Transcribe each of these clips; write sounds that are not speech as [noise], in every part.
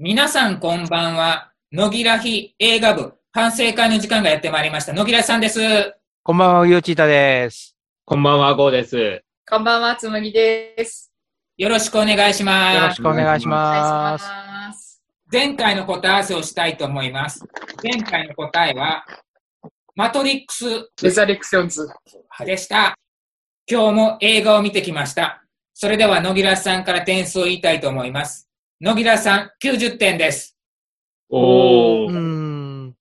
皆さんこんばんは。野木らひ映画部反省会の時間がやってまいりました。野木らさんです。こんばんは、ゆうちいたです。こんばんは、ゴーです。こんばんは、つむぎです。よろしくお願いします。よろしくお願いしお願いします。ます。前回の答え合わせをしたいと思います。前回の答えは、マトリックスレザレクションズ。でした。今日も映画を見てきました。それでは野木らさんから点数を言いたいと思います。野木らさん90点です。おー。ん。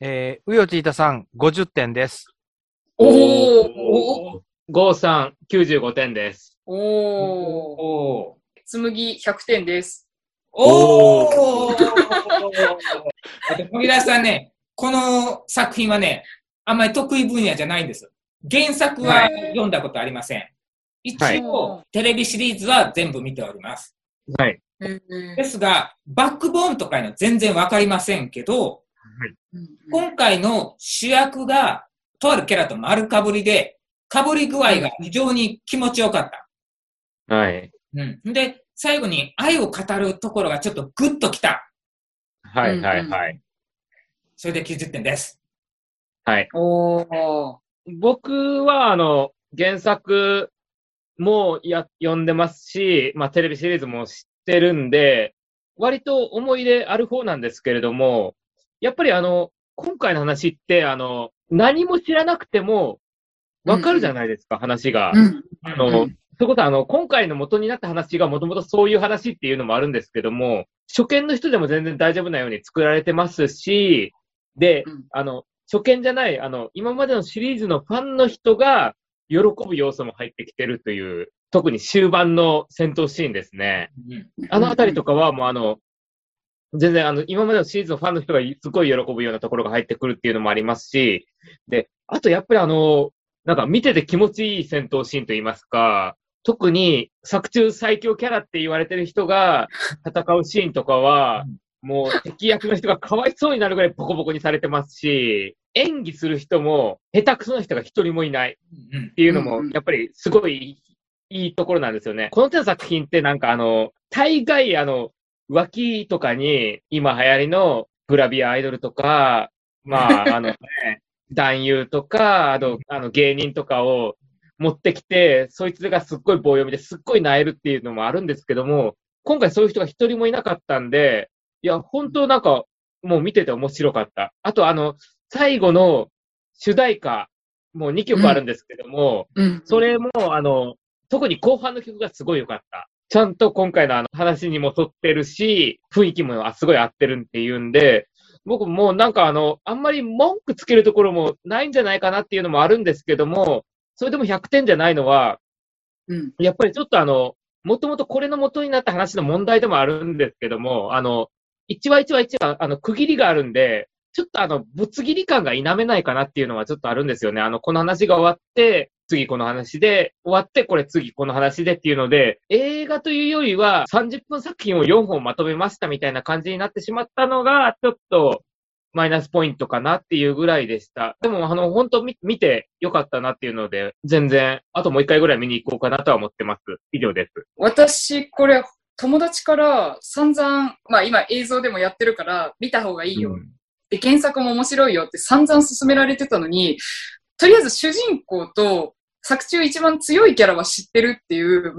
えー、うよちいたさん、50点です。おーおー。ゴーさん、95点です。おー。おー。つむぎ100点です。おー野木らさんね、この作品はね、あんまり得意分野じゃないんです。原作は読んだことありません。一応、はいテレビシリーズは全部見ております。はい。ですが、バックボーンとかいうのは全然わかりませんけど、今回の主役が、とあるキャラと丸かぶりで、かぶり具合が非常に気持ちよかった。はい。うん。で、最後に愛を語るところがちょっとグッときた。はい、はい、はい。それで90点です。はい。おー。僕は、あの、原作もや、読んでますし、まあ、テレビシリーズも知ってるんで、割と思い入れある方なんですけれども、やっぱりあの、今回の話って、あの、何も知らなくても、わかるじゃないですか、話が。うん。あの、うんそういうことは、あの、今回の元になった話がもともとそういう話っていうのもあるんですけども、初見の人でも全然大丈夫なように作られてますし、でうん、あの、初見じゃない、あの、今までのシリーズのファンの人が喜ぶ要素も入ってきてるという、特に終盤の戦闘シーンですね。うんあのあたりとかはもうあの、全然あの、今までのシリーズのファンの人がすごい喜ぶようなところが入ってくるっていうのもありますし、で、あとやっぱりあの、なんか見てて気持ちいい戦闘シーンといいますか、特に作中最強キャラって言われてる人が戦うシーンとかは、もう敵役の人がかわいそうになるぐらいボコボコにされてますし、演技する人も下手くそな人が一人もいない。うんっていうのもやっぱりすごいいいところなんですよね。この手の作品ってなんかあの、大概あの、脇とかに今流行りのグラビアアイドルとか、まあ、あの [laughs] ね、男優とか、あと、あの芸人とかを持ってきて、そいつがすっごい棒読みですっごい萎えるっていうのもあるんですけども、今回そういう人が一人もいなかったんで、いや、本当なんか、もう見てて面白かった。あとあの、最後の主題歌、もう2曲あるんですけども、うん。それも、あの、特に後半の曲がすごい良かった。ちゃんと今回のあの話にも沿ってるし、雰囲気もあすごい合ってるっていうんで、僕もうなんかあの、あんまり文句つけるところもないんじゃないかなっていうのもあるんですけども、それでも100点じゃないのは、うん。やっぱりちょっとあの、もともとこれの元になった話の問題でもあるんですけども、あの、一話一話一話、あの、区切りがあるんで、ちょっとあの、ぶつ切り感が否めないかなっていうのはちょっとあるんですよね。あの、この話が終わって、次この話で、終わってこれ次この話でっていうので、映画というよりは30分作品を4本まとめましたみたいな感じになってしまったのが、ちょっと、マイナスポイントかなっていうぐらいでした。でも、あの、本当見見てよかったなっていうので、全然、あともう一回ぐらい見に行こうかなとは思ってます。以上です。私、これ、友達から散々、まあ今映像でもやってるから見た方がいいよ。うんで、原作も面白いよって散々勧められてたのに、とりあえず主人公と作中一番強いキャラは知ってるっていう、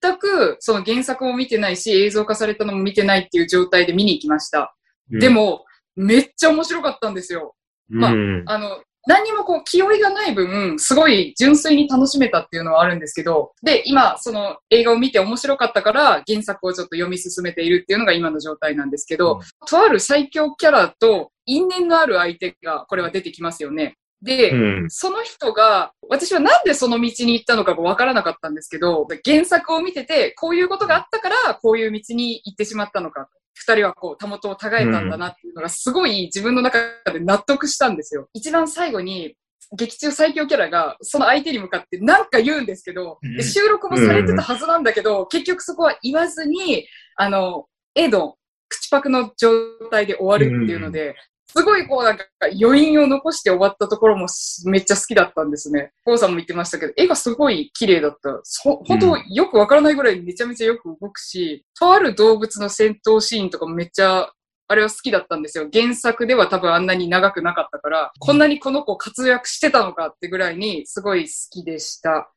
全くその原作も見てないし、映像化されたのも見てないっていう状態で見に行きました。で、も、めっちゃ面白かったんですよ。まあうんあの、何にもこう気負いがない分、すごい純粋に楽しめたっていうのはあるんですけど、で、今、その映画を見て面白かったから、原作をちょっと読み進めているっていうのが今の状態なんですけど、うんとある最強キャラと因縁のある相手が、これは出てきますよね。で、うん。その人が、私はなんでその道に行ったのかがわからなかったんですけど、原作を見てて、こういうことがあったから、こういう道に行ってしまったのか。二人はこう、たもとをたがえたんだなっていうのが、すごい自分の中で納得したんですよ。一番最後に、劇中最強キャラが、その相手に向かって何か言うんですけど、うんで収録もされてたはずなんだけど、結局そこは言わずに、あの、エド、口パクの状態で終わるっていうので、すごいこうなんか余韻を残して終わったところもめっちゃ好きだったんですね。コウさんも言ってましたけど、絵がすごい綺麗だった。ほ、本当よくわからないぐらいめちゃめちゃよく動くし、とある動物の戦闘シーンとかもめっちゃあれは好きだったんですよ。原作では多分あんなに長くなかったから、こんなにこの子活躍してたのかってぐらいにすごい好きでした。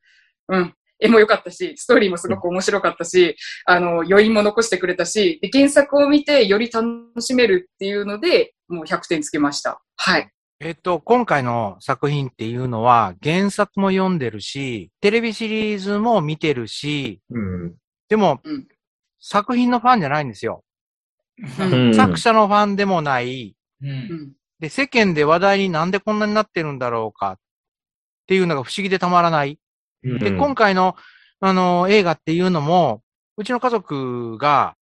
うん。絵も良かったし、ストーリーもすごく面白かったし、あの、余韻も残してくれたし、で原作を見てより楽しめるっていうので、もう100点つけました。はい。えっと、今回の作品っていうのは、原作も読んでるし、テレビシリーズも見てるし、うん、でも、うん、作品のファンじゃないんですよ。作者のファンでもない、うん、で、世間で話題になんでこんなになってるんだろうかっていうのが不思議でたまらない。うん、で、今回の、あの、映画っていうのも、うちの家族が、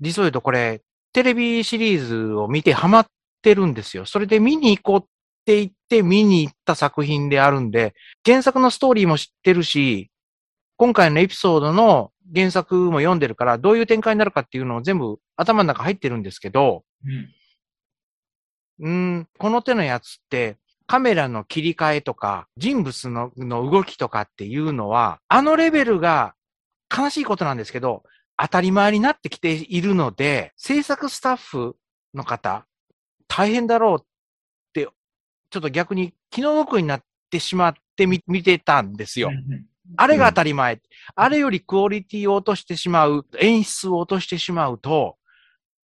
実を言うとこれ、テレビシリーズを見てハマってるんですよ。それで見に行こうって言って見に行った作品であるんで、原作のストーリーも知ってるし、今回のエピソードの原作も読んでるから、どういう展開になるかっていうのを全部頭の中入ってるんですけど、うん、ん、この手のやつって、カメラの切り替えとか、人物のの動きとかっていうのは、あのレベルが悲しいことなんですけど、当たり前になってきているので、制作スタッフの方、大変だろうって、ちょっと逆に気の毒になってしまってみ、見てたんですよ。あれが当たり前。あれよりクオリティを落としてしまう、演出を落としてしまうと、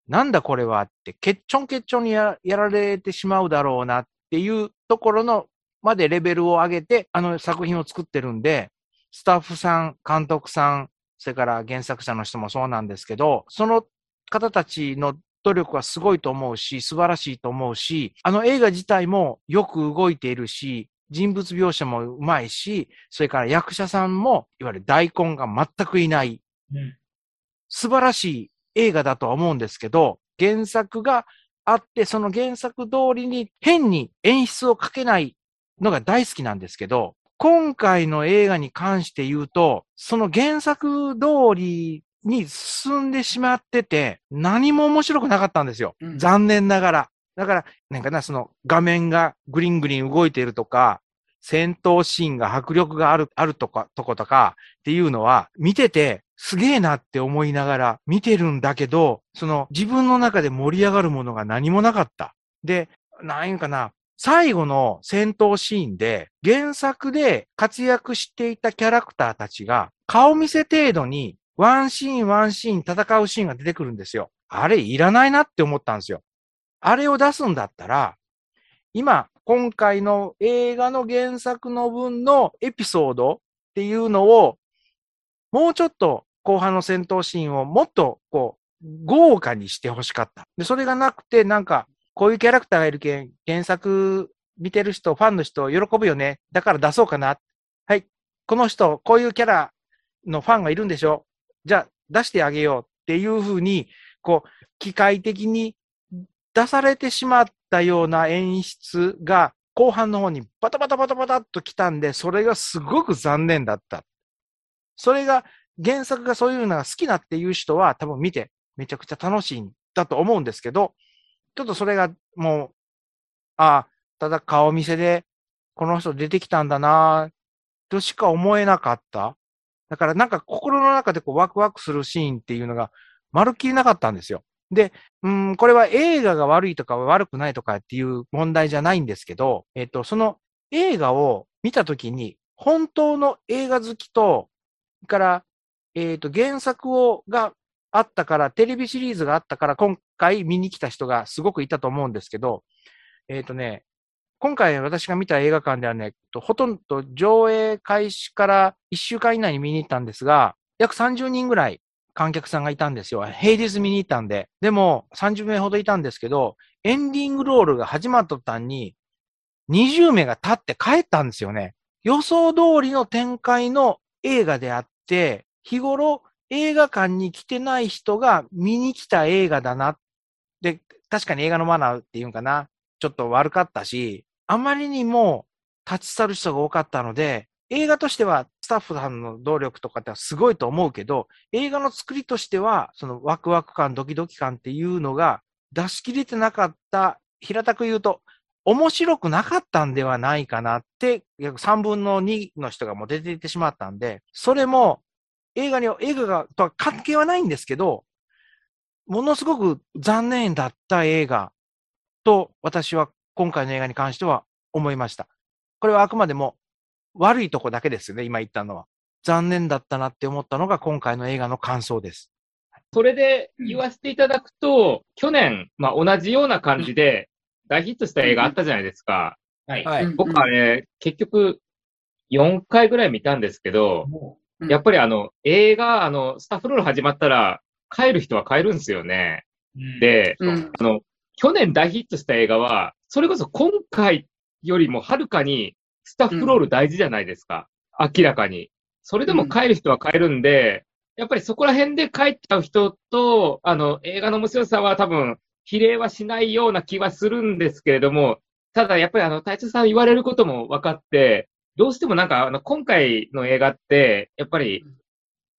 なんだこれはって、けっちょんけっちょんにやられてしまうだろうなっていうところの、までレベルを上げて、あの作品を作ってるんで、スタッフさん、監督さん、それから原作者の人もそうなんですけど、その方たちの努力はすごいと思うし、素晴らしいと思うし、あの映画自体もよく動いているし、人物描写もうまいし、それから役者さんも、いわゆる大根が全くいない、うん、素晴らしい映画だとは思うんですけど、原作があって、その原作通りに変に演出をかけないのが大好きなんですけど、今回の映画に関して言うと、その原作通りに進んでしまってて、何も面白くなかったんですよ。うん、残念ながら。だから、なんかな、その画面がグリングリン動いているとか、戦闘シーンが迫力がある、あるとか、とことかっていうのは、見てて、すげえなって思いながら見てるんだけど、その自分の中で盛り上がるものが何もなかった。で、なんかな、最後の戦闘シーンで原作で活躍していたキャラクターたちが顔見せ程度にワンシーンワンシーン戦うシーンが出てくるんですよ。あれいらないなって思ったんですよ。あれを出すんだったら、今、今回の映画の原作の分のエピソードっていうのを、もうちょっと後半の戦闘シーンをもっとこう、豪華にしてほしかった。で、それがなくて、なんか、こういうキャラクターがいるけん、原作見てる人、ファンの人、喜ぶよね。だから出そうかな。はい。この人、こういうキャラのファンがいるんでしょじゃあ、出してあげようっていうふうに、こう、機械的に出されてしまったような演出が後半の方にバタバタバタバタっと来たんで、それがすごく残念だった。それが原作がそういうのが好きなっていう人は多分見てめちゃくちゃ楽しいんだと思うんですけど、ちょっとそれがもう、ああ、ただ顔見せでこの人出てきたんだなとしか思えなかった。だからなんか心の中でこうワクワクするシーンっていうのがまるっきりなかったんですよ。で、うん、これは映画が悪いとか悪くないとかっていう問題じゃないんですけど、えっと、その映画を見たときに、本当の映画好きと、から、えっと、原作を、があったから、テレビシリーズがあったから、今回見に来た人がすごくいたと思うんですけど、えっとね、今回私が見た映画館ではね、ほとんど上映開始から1週間以内に見に行ったんですが、約30人ぐらい観客さんがいたんですよ。平日見に行ったんで。でも、30名ほどいたんですけど、エンディングロールが始まった途端に、20名が立って帰ったんですよね。予想通りの展開の映画であって、日頃映画館に来てない人が見に来た映画だな。で、確かに映画のマナーっていうんかな。ちょっと悪かったし、あまりにも立ち去る人が多かったので、映画としてはスタッフさんの動力とかってすごいと思うけど、映画の作りとしては、そのワクワク感、ドキドキ感っていうのが出し切れてなかった平たく言うと、面白くなかったんではないかなって、約3分の2の人がもう出ていってしまったんで、それも映画に、映画がとは関係はないんですけど、ものすごく残念だった映画と私は今回の映画に関しては思いました。これはあくまでも悪いとこだけですよね、今言ったのは。残念だったなって思ったのが今回の映画の感想です。それで言わせていただくと、去年、まあ、同じような感じで大ヒットした映画あったじゃないですか。はい。僕あれ、結局4回ぐらい見たんですけど、やっぱりあの、映画、あの、スタッフロール始まったら、帰る人は帰るんですよね。で、あの、去年大ヒットした映画は、それこそ今回よりもはるかにスタッフロール大事じゃないですか。明らかに。それでも帰る人は帰るんで、やっぱりそこら辺で帰っちゃう人と、あの、映画の面白さは多分、比例はしないような気はするんですけれども、ただやっぱりあの、隊長さん言われることも分かって、どうしてもなんか、あの、今回の映画って、やっぱり、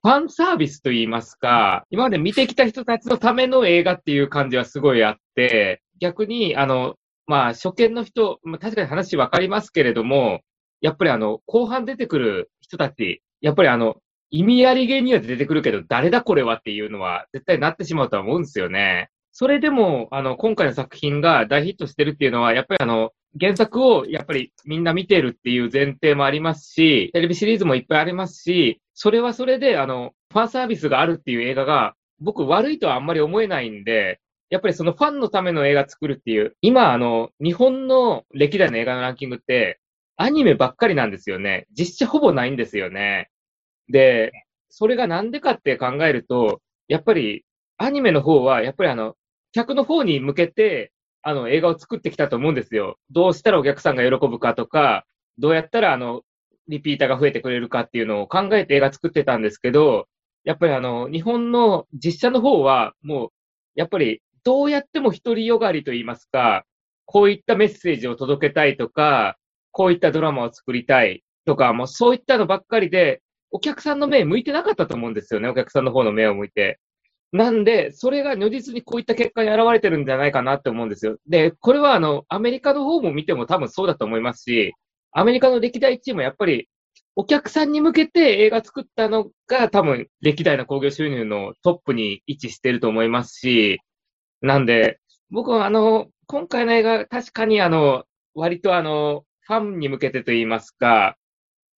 ファンサービスと言いますか、今まで見てきた人たちのための映画っていう感じはすごいあって、逆に、あの、まあ、初見の人、まあ、確かに話わかりますけれども、やっぱりあの、後半出てくる人たち、やっぱりあの、意味ありげには出てくるけど、誰だこれはっていうのは絶対なってしまうとは思うんですよね。それでも、あの、今回の作品が大ヒットしてるっていうのは、やっぱりあの、原作をやっぱりみんな見てるっていう前提もありますし、テレビシリーズもいっぱいありますし、それはそれで、あの、ファンサービスがあるっていう映画が、僕悪いとはあんまり思えないんで、やっぱりそのファンのための映画作るっていう、今、あの、日本の歴代の映画のランキングって、アニメばっかりなんですよね。実写ほぼないんですよね。で、それがなんでかって考えると、やっぱり、アニメの方は、やっぱりあの、客の方に向けて、あの、映画を作ってきたと思うんですよ。どうしたらお客さんが喜ぶかとか、どうやったら、あの、リピーターが増えてくれるかっていうのを考えて映画作ってたんですけど、やっぱりあの、日本の実写の方は、もう、やっぱり、どうやっても独りよがりと言いますか、こういったメッセージを届けたいとか、こういったドラマを作りたいとか、もうそういったのばっかりで、お客さんの目向いてなかったと思うんですよね、お客さんの方の目を向いて。なんで、それが如実にこういった結果に現れてるんじゃないかなって思うんですよ。で、これはあの、アメリカの方も見ても多分そうだと思いますし、アメリカの歴代1位もやっぱり、お客さんに向けて映画作ったのが多分歴代の興行収入のトップに位置してると思いますし、なんで、僕はあの、今回の映画確かにあの、割とあの、ファンに向けてと言いますか、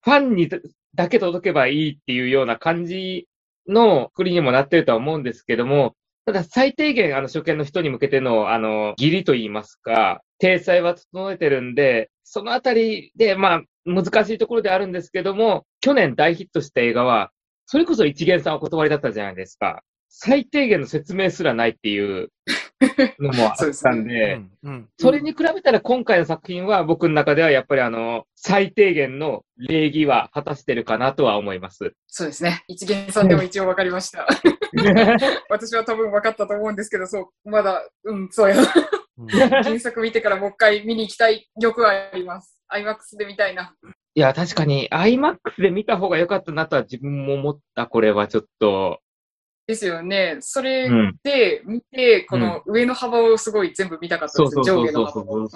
ファンにだけ届けばいいっていうような感じの国にもなってるとは思うんですけども、ただ最低限、あの、初見の人に向けての、あの、義理と言いますか、体裁は整えてるんで、そのあたりで、まあ、難しいところであるんですけども、去年大ヒットした映画は、それこそ一元さんお断りだったじゃないですか。最低限の説明すらないっていうのもあったんで、[laughs] それに比べたら今回の作品は僕の中ではやっぱりあの、最低限の礼儀は果たしてるかなとは思います。そうですね。一元さんでも一応分かりました。[laughs] 私は多分分かったと思うんですけど、そう、まだ、うん、そうや。原作見てからもう一回見に行きたい欲はあります。IMAX で見たいな。いや、確かに IMAX で見た方が良かったなとは自分も思った、これはちょっと。ですよね。それで見て、うん、この上の幅をすごい全部見たかったです、うん、上下の幅を。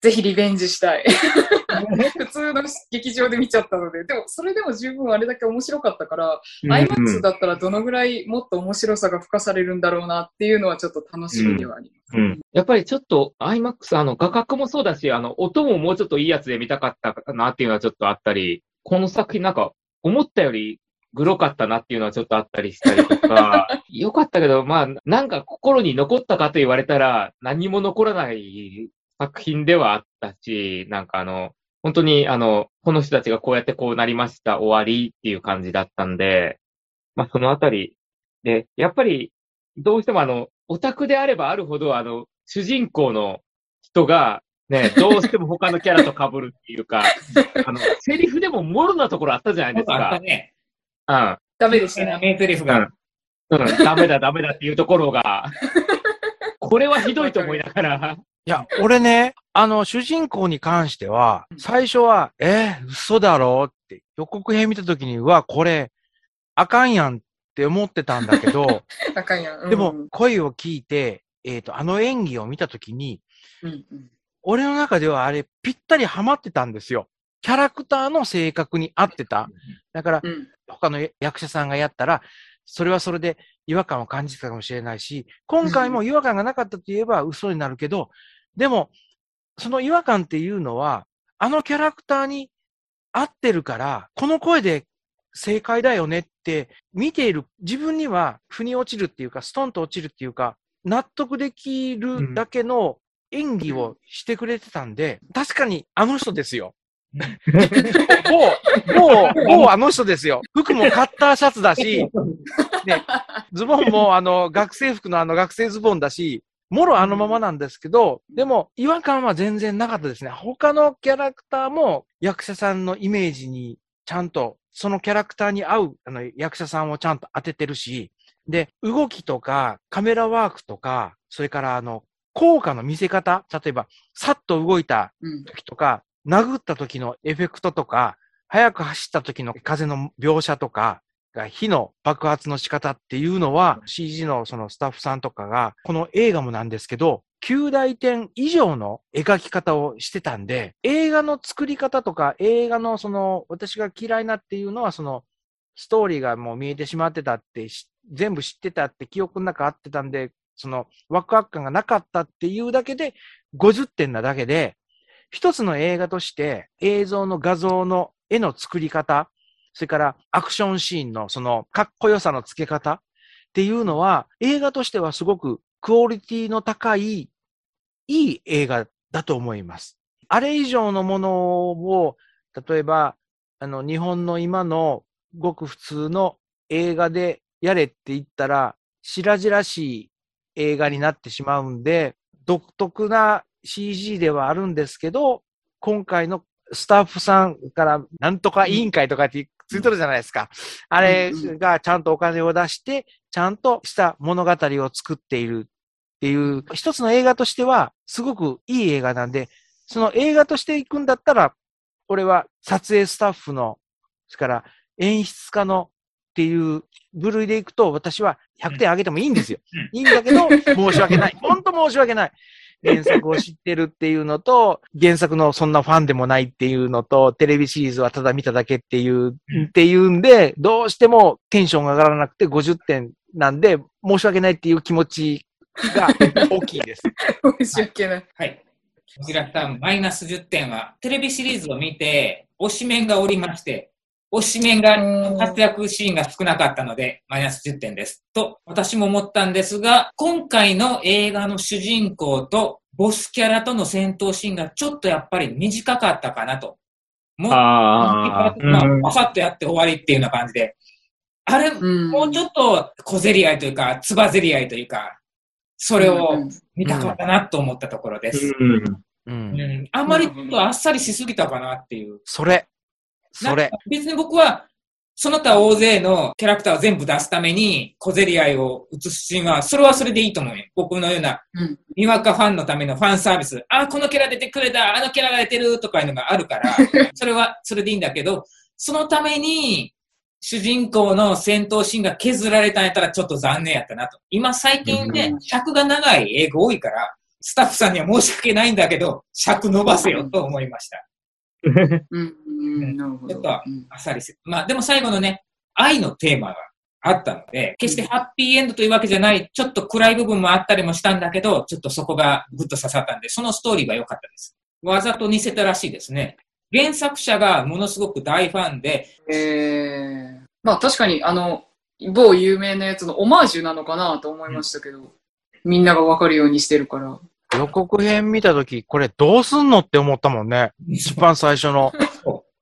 ぜひリベンジしたい。[laughs] 普通の劇場で見ちゃったので、でもそれでも十分あれだけ面白かったから、うん、IMAX だったらどのぐらいもっと面白さが付加されるんだろうなっていうのはちょっと楽しみではあります。うん、やっぱりちょっと IMAX、あの画角もそうだし、あの音ももうちょっといいやつで見たかったかなっていうのはちょっとあったり、この作品なんか思ったよりグロかったなっていうのはちょっとあったりしたりとか、[laughs] よかったけど、まあ、なんか心に残ったかと言われたら、何も残らない作品ではあったし、なんかあの、本当にあの、この人たちがこうやってこうなりました、終わりっていう感じだったんで、まあそのあたりで、やっぱり、どうしてもあの、オタクであればあるほど、あの、主人公の人が、ね、どうしても他のキャラと被るっていうか、[laughs] あの、セリフでももろなところあったじゃないですか。あったね。うん。ダメでしたね。メンテリフが。うん、ダメだ [laughs] ダメだっていうところが、これはひどいと思いながら。いや、俺ね、あの、主人公に関しては、最初は、えー、嘘だろって、予告編見たときに、うわ、これ、あかんやんって思ってたんだけど、[laughs] あかんやん。でも、声を聞いて、えっ、ー、と、あの演技を見たときに、うんうん、俺の中ではあれぴったりハマってたんですよ。キャラクターの性格に合ってた。だから、うん、他の役者さんがやったら、それはそれで違和感を感じてたかもしれないし、今回も違和感がなかったと言えば嘘になるけど、でも、その違和感っていうのは、あのキャラクターに合ってるから、この声で正解だよねって見ている自分には腑に落ちるっていうか、ストンと落ちるっていうか、納得できるだけの演技をしてくれてたんで、確かにあの人ですよ。[laughs] もう、もう、もうあの人ですよ。服もカッターシャツだし、ね、ズボンもあの、学生服のあの学生ズボンだし、もろあのままなんですけど、でも違和感は全然なかったですね。他のキャラクターも役者さんのイメージにちゃんと、そのキャラクターに合うあの役者さんをちゃんと当ててるし、で、動きとかカメラワークとか、それからあの、効果の見せ方、例えば、さっと動いた時とか、殴った時のエフェクトとか、速く走った時の風の描写とか、火の爆発の仕方っていうのは CG のそのスタッフさんとかが、この映画もなんですけど、9大点以上の描き方をしてたんで、映画の作り方とか、映画のその、私が嫌いなっていうのは、その、ストーリーがもう見えてしまってたって、全部知ってたって記憶の中あってたんで、そのワクワク感がなかったっていうだけで50点なだけで、一つの映画として映像の画像の絵の作り方、それからアクションシーンのそのかっこよさの付け方っていうのは映画としてはすごくクオリティの高いいい映画だと思います。あれ以上のものを、例えば、あの、日本の今のごく普通の映画でやれって言ったら、白々しい映画になってしまうんで、独特な CG ではあるんですけど、今回のスタッフさんからなんとか委員会とかってついてるじゃないですか。あれがちゃんとお金を出して、ちゃんとした物語を作っているっていう、一つの映画としては、すごくいい映画なんで、その映画として行くんだったら、俺は撮影スタッフの、それから演出家のっていう部類でいくと、私は100点あげてもいいんですよ。いいんだけど、申し訳ない。本当申し訳ない。原作を知ってるっていうのと、原作のそんなファンでもないっていうのと、テレビシリーズはただ見ただけっていう、っていうんで、どうしてもテンションが上がらなくて50点なんで、申し訳ないっていう気持ちが [laughs] 大きいです。申し訳ない。はい。こちらさん、マイナス10点は、テレビシリーズを見て、推しメンがおりまして、推しメンが活躍シーンが少なかったので、マイナス10点です。と、私も思ったんですが、今回の映画の主人公とボスキャラとの戦闘シーンがちょっとやっぱり短かったかなと。もう、あまあ、パサッとやって終わりっていうような感じで。あれ、もうちょっと小競り合いというか、つば競り合いというか、それを見たかったなと思ったところです。うん、あんまりちょっとあっさりしすぎたかなっていう。それ、それ。別に僕は、その他大勢のキャラクターを全部出すために小競り合いを映すシーンは、それはそれでいいと思うよ。僕のような、にわかファンのためのファンサービス。あ、このキャラ出てくれた、あのキャラが出てるとかいうのがあるから、[laughs] それはそれでいいんだけど、そのために、主人公の戦闘シーンが削られたんやったらちょっと残念やったなと。今最近ね、尺が長い映画多いから、スタッフさんには申し訳ないんだけど、尺伸ばせよと思いました。うん。[laughs] ちょっとあっさりする。まあでも最後のね、愛のテーマがあったので、決してハッピーエンドというわけじゃない、ちょっと暗い部分もあったりもしたんだけど、ちょっとそこがぐっと刺さったんで、そのストーリーが良かったです。わざと似せたらしいですね。原作者がものすごく大ファンで。えー、まあ確かに、あの、某有名なやつのオマージュなのかなと思いましたけど、うん、みんながわかるようにしてるから。予告編見たとき、これどうすんのって思ったもんね。一番最初の [laughs]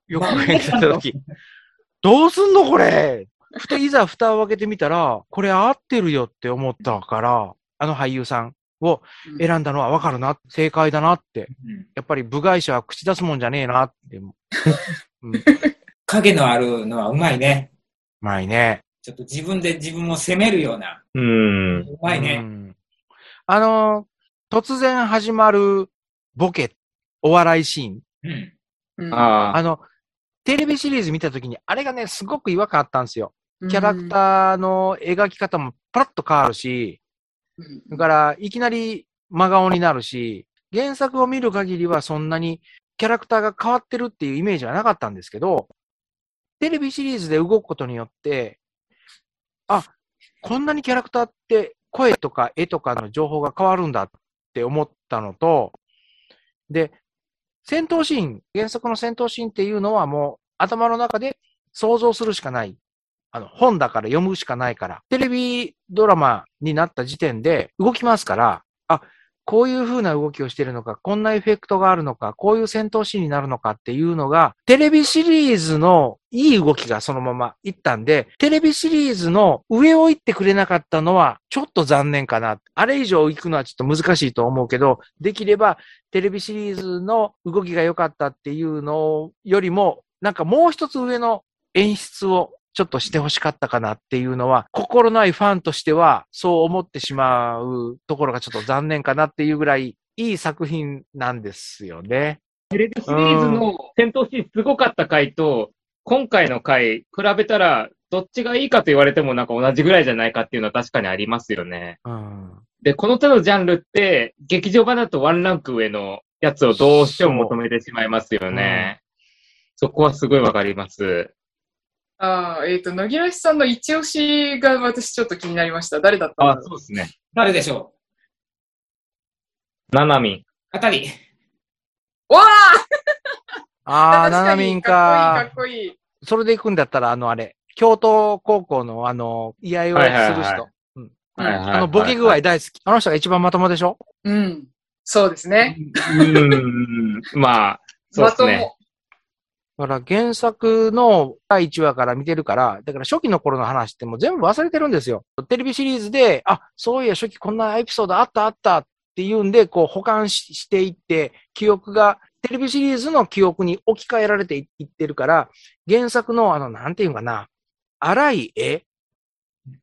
予告編見たとき。[laughs] どうすんのこれ？ふといざ蓋を開けてみたら、これ合ってるよって思ったから、あの俳優さんを選んだのはわかるな、正解だなって。やっぱり部外者は口出すもんじゃねえなって。[laughs] うん、影のあるのはうまいね。うまいね。ちょっと自分で自分を責めるような。うん。うまいね。あの突然始まるボケ、お笑いシーン。うん。ああの、テレビシリーズ見たときに、あれがね、すごく違和感あったんですよ。キャラクターの描き方もパラッと変わるし、だから、いきなり真顔になるし、原作を見る限りはそんなにキャラクターが変わってるっていうイメージはなかったんですけど、テレビシリーズで動くことによって、あ、こんなにキャラクターって声とか絵とかの情報が変わるんだって思ったのと、で、戦闘シーン、原作の戦闘シーンっていうのはもう頭の中で想像するしかない。あの、本だから読むしかないから。テレビドラマになった時点で動きますから、あ、こういう風な動きをしているのか、こんなエフェクトがあるのか、こういう戦闘シーンになるのかっていうのが、テレビシリーズのいい動きがそのままいったんで、テレビシリーズの上を行ってくれなかったのは、ちょっと残念かな。あれ以上行くのはちょっと難しいと思うけど、できればテレビシリーズの動きが良かったっていうのよりも、なんかもう一つ上の演出をちょっとしてほしかったかなっていうのは、心ないファンとしては、そう思ってしまうところがちょっと残念かなっていうぐらい、いい作品なんですよね。テレビシリーズの戦闘シーンすごかった回と、今回の回、比べたら、どっちがいいかと言われてもなんか同じぐらいじゃないかっていうのは確かにありますよね。うん、で、この手のジャンルって、劇場版だとワンランク上のやつをどうしても求めてしまいますよね。そ,、こはすごいわかります。ああ、えっ、ー、と、野木らしさんの一押しが私ちょっと気になりました。誰だったの？あそうですね。誰でしょう？ななみん。あたり。わ [laughs] あああ、ななみんか。かっこいい、かっこいい。それで行くんだったら、あの、あれ、京都高校の、あの、居合をする人。あの、ボケ具合大好き。あの人が一番まともでしょ？うん。そうですね。うん。まあ、そうですね。だから原作の第1話から見てるから、だから初期の頃の話ってもう全部忘れてるんですよ。テレビシリーズで、あ、そういや初期こんなエピソードあったあったっていうんで、こう保管していって、記憶が、テレビシリーズの記憶に置き換えられていってるから、原作のあの、なんていうかな、荒い絵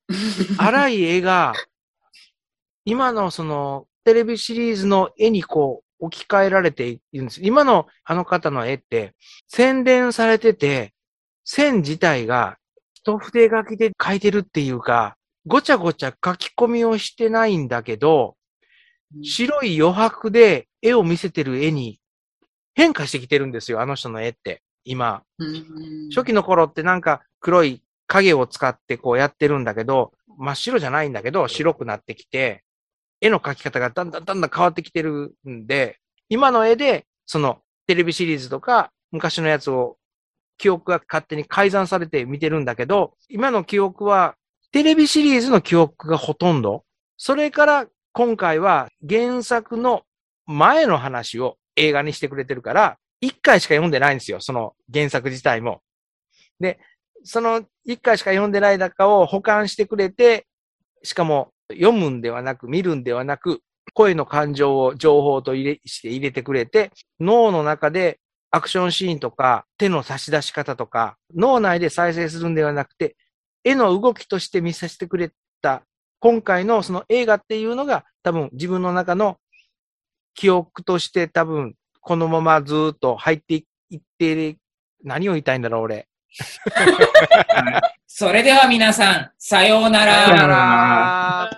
[laughs] 荒い絵が、今のその、テレビシリーズの絵にこう、置き換えられているんです。今のあの方の絵って、洗練されてて、線自体が一筆書きで描いてるっていうか、ごちゃごちゃ書き込みをしてないんだけど、白い余白で絵を見せてる絵に変化してきてるんですよ、あの人の絵って。今。初期の頃ってなんか黒い影を使ってこうやってるんだけど、真っ白じゃないんだけど、白くなってきて、絵の描き方がだんだんだんだん変わってきてるんで、今の絵で、そのテレビシリーズとか昔のやつを記憶が勝手に改ざんされて見てるんだけど、今の記憶はテレビシリーズの記憶がほとんど。それから今回は原作の前の話を映画にしてくれてるから、一回しか読んでないんですよ、その原作自体も。で、その一回しか読んでない中を保管してくれて、しかも読むんではなく、見るんではなく、声の感情を情報と入れして入れてくれて、脳の中でアクションシーンとか手の差し出し方とか、脳内で再生するんではなくて、絵の動きとして見させてくれた、今回のその映画っていうのが多分自分の中の記憶として多分このままずっと入っていって、何を言いたいんだろう、俺。[laughs] それでは皆さん、さようなら。さようなら。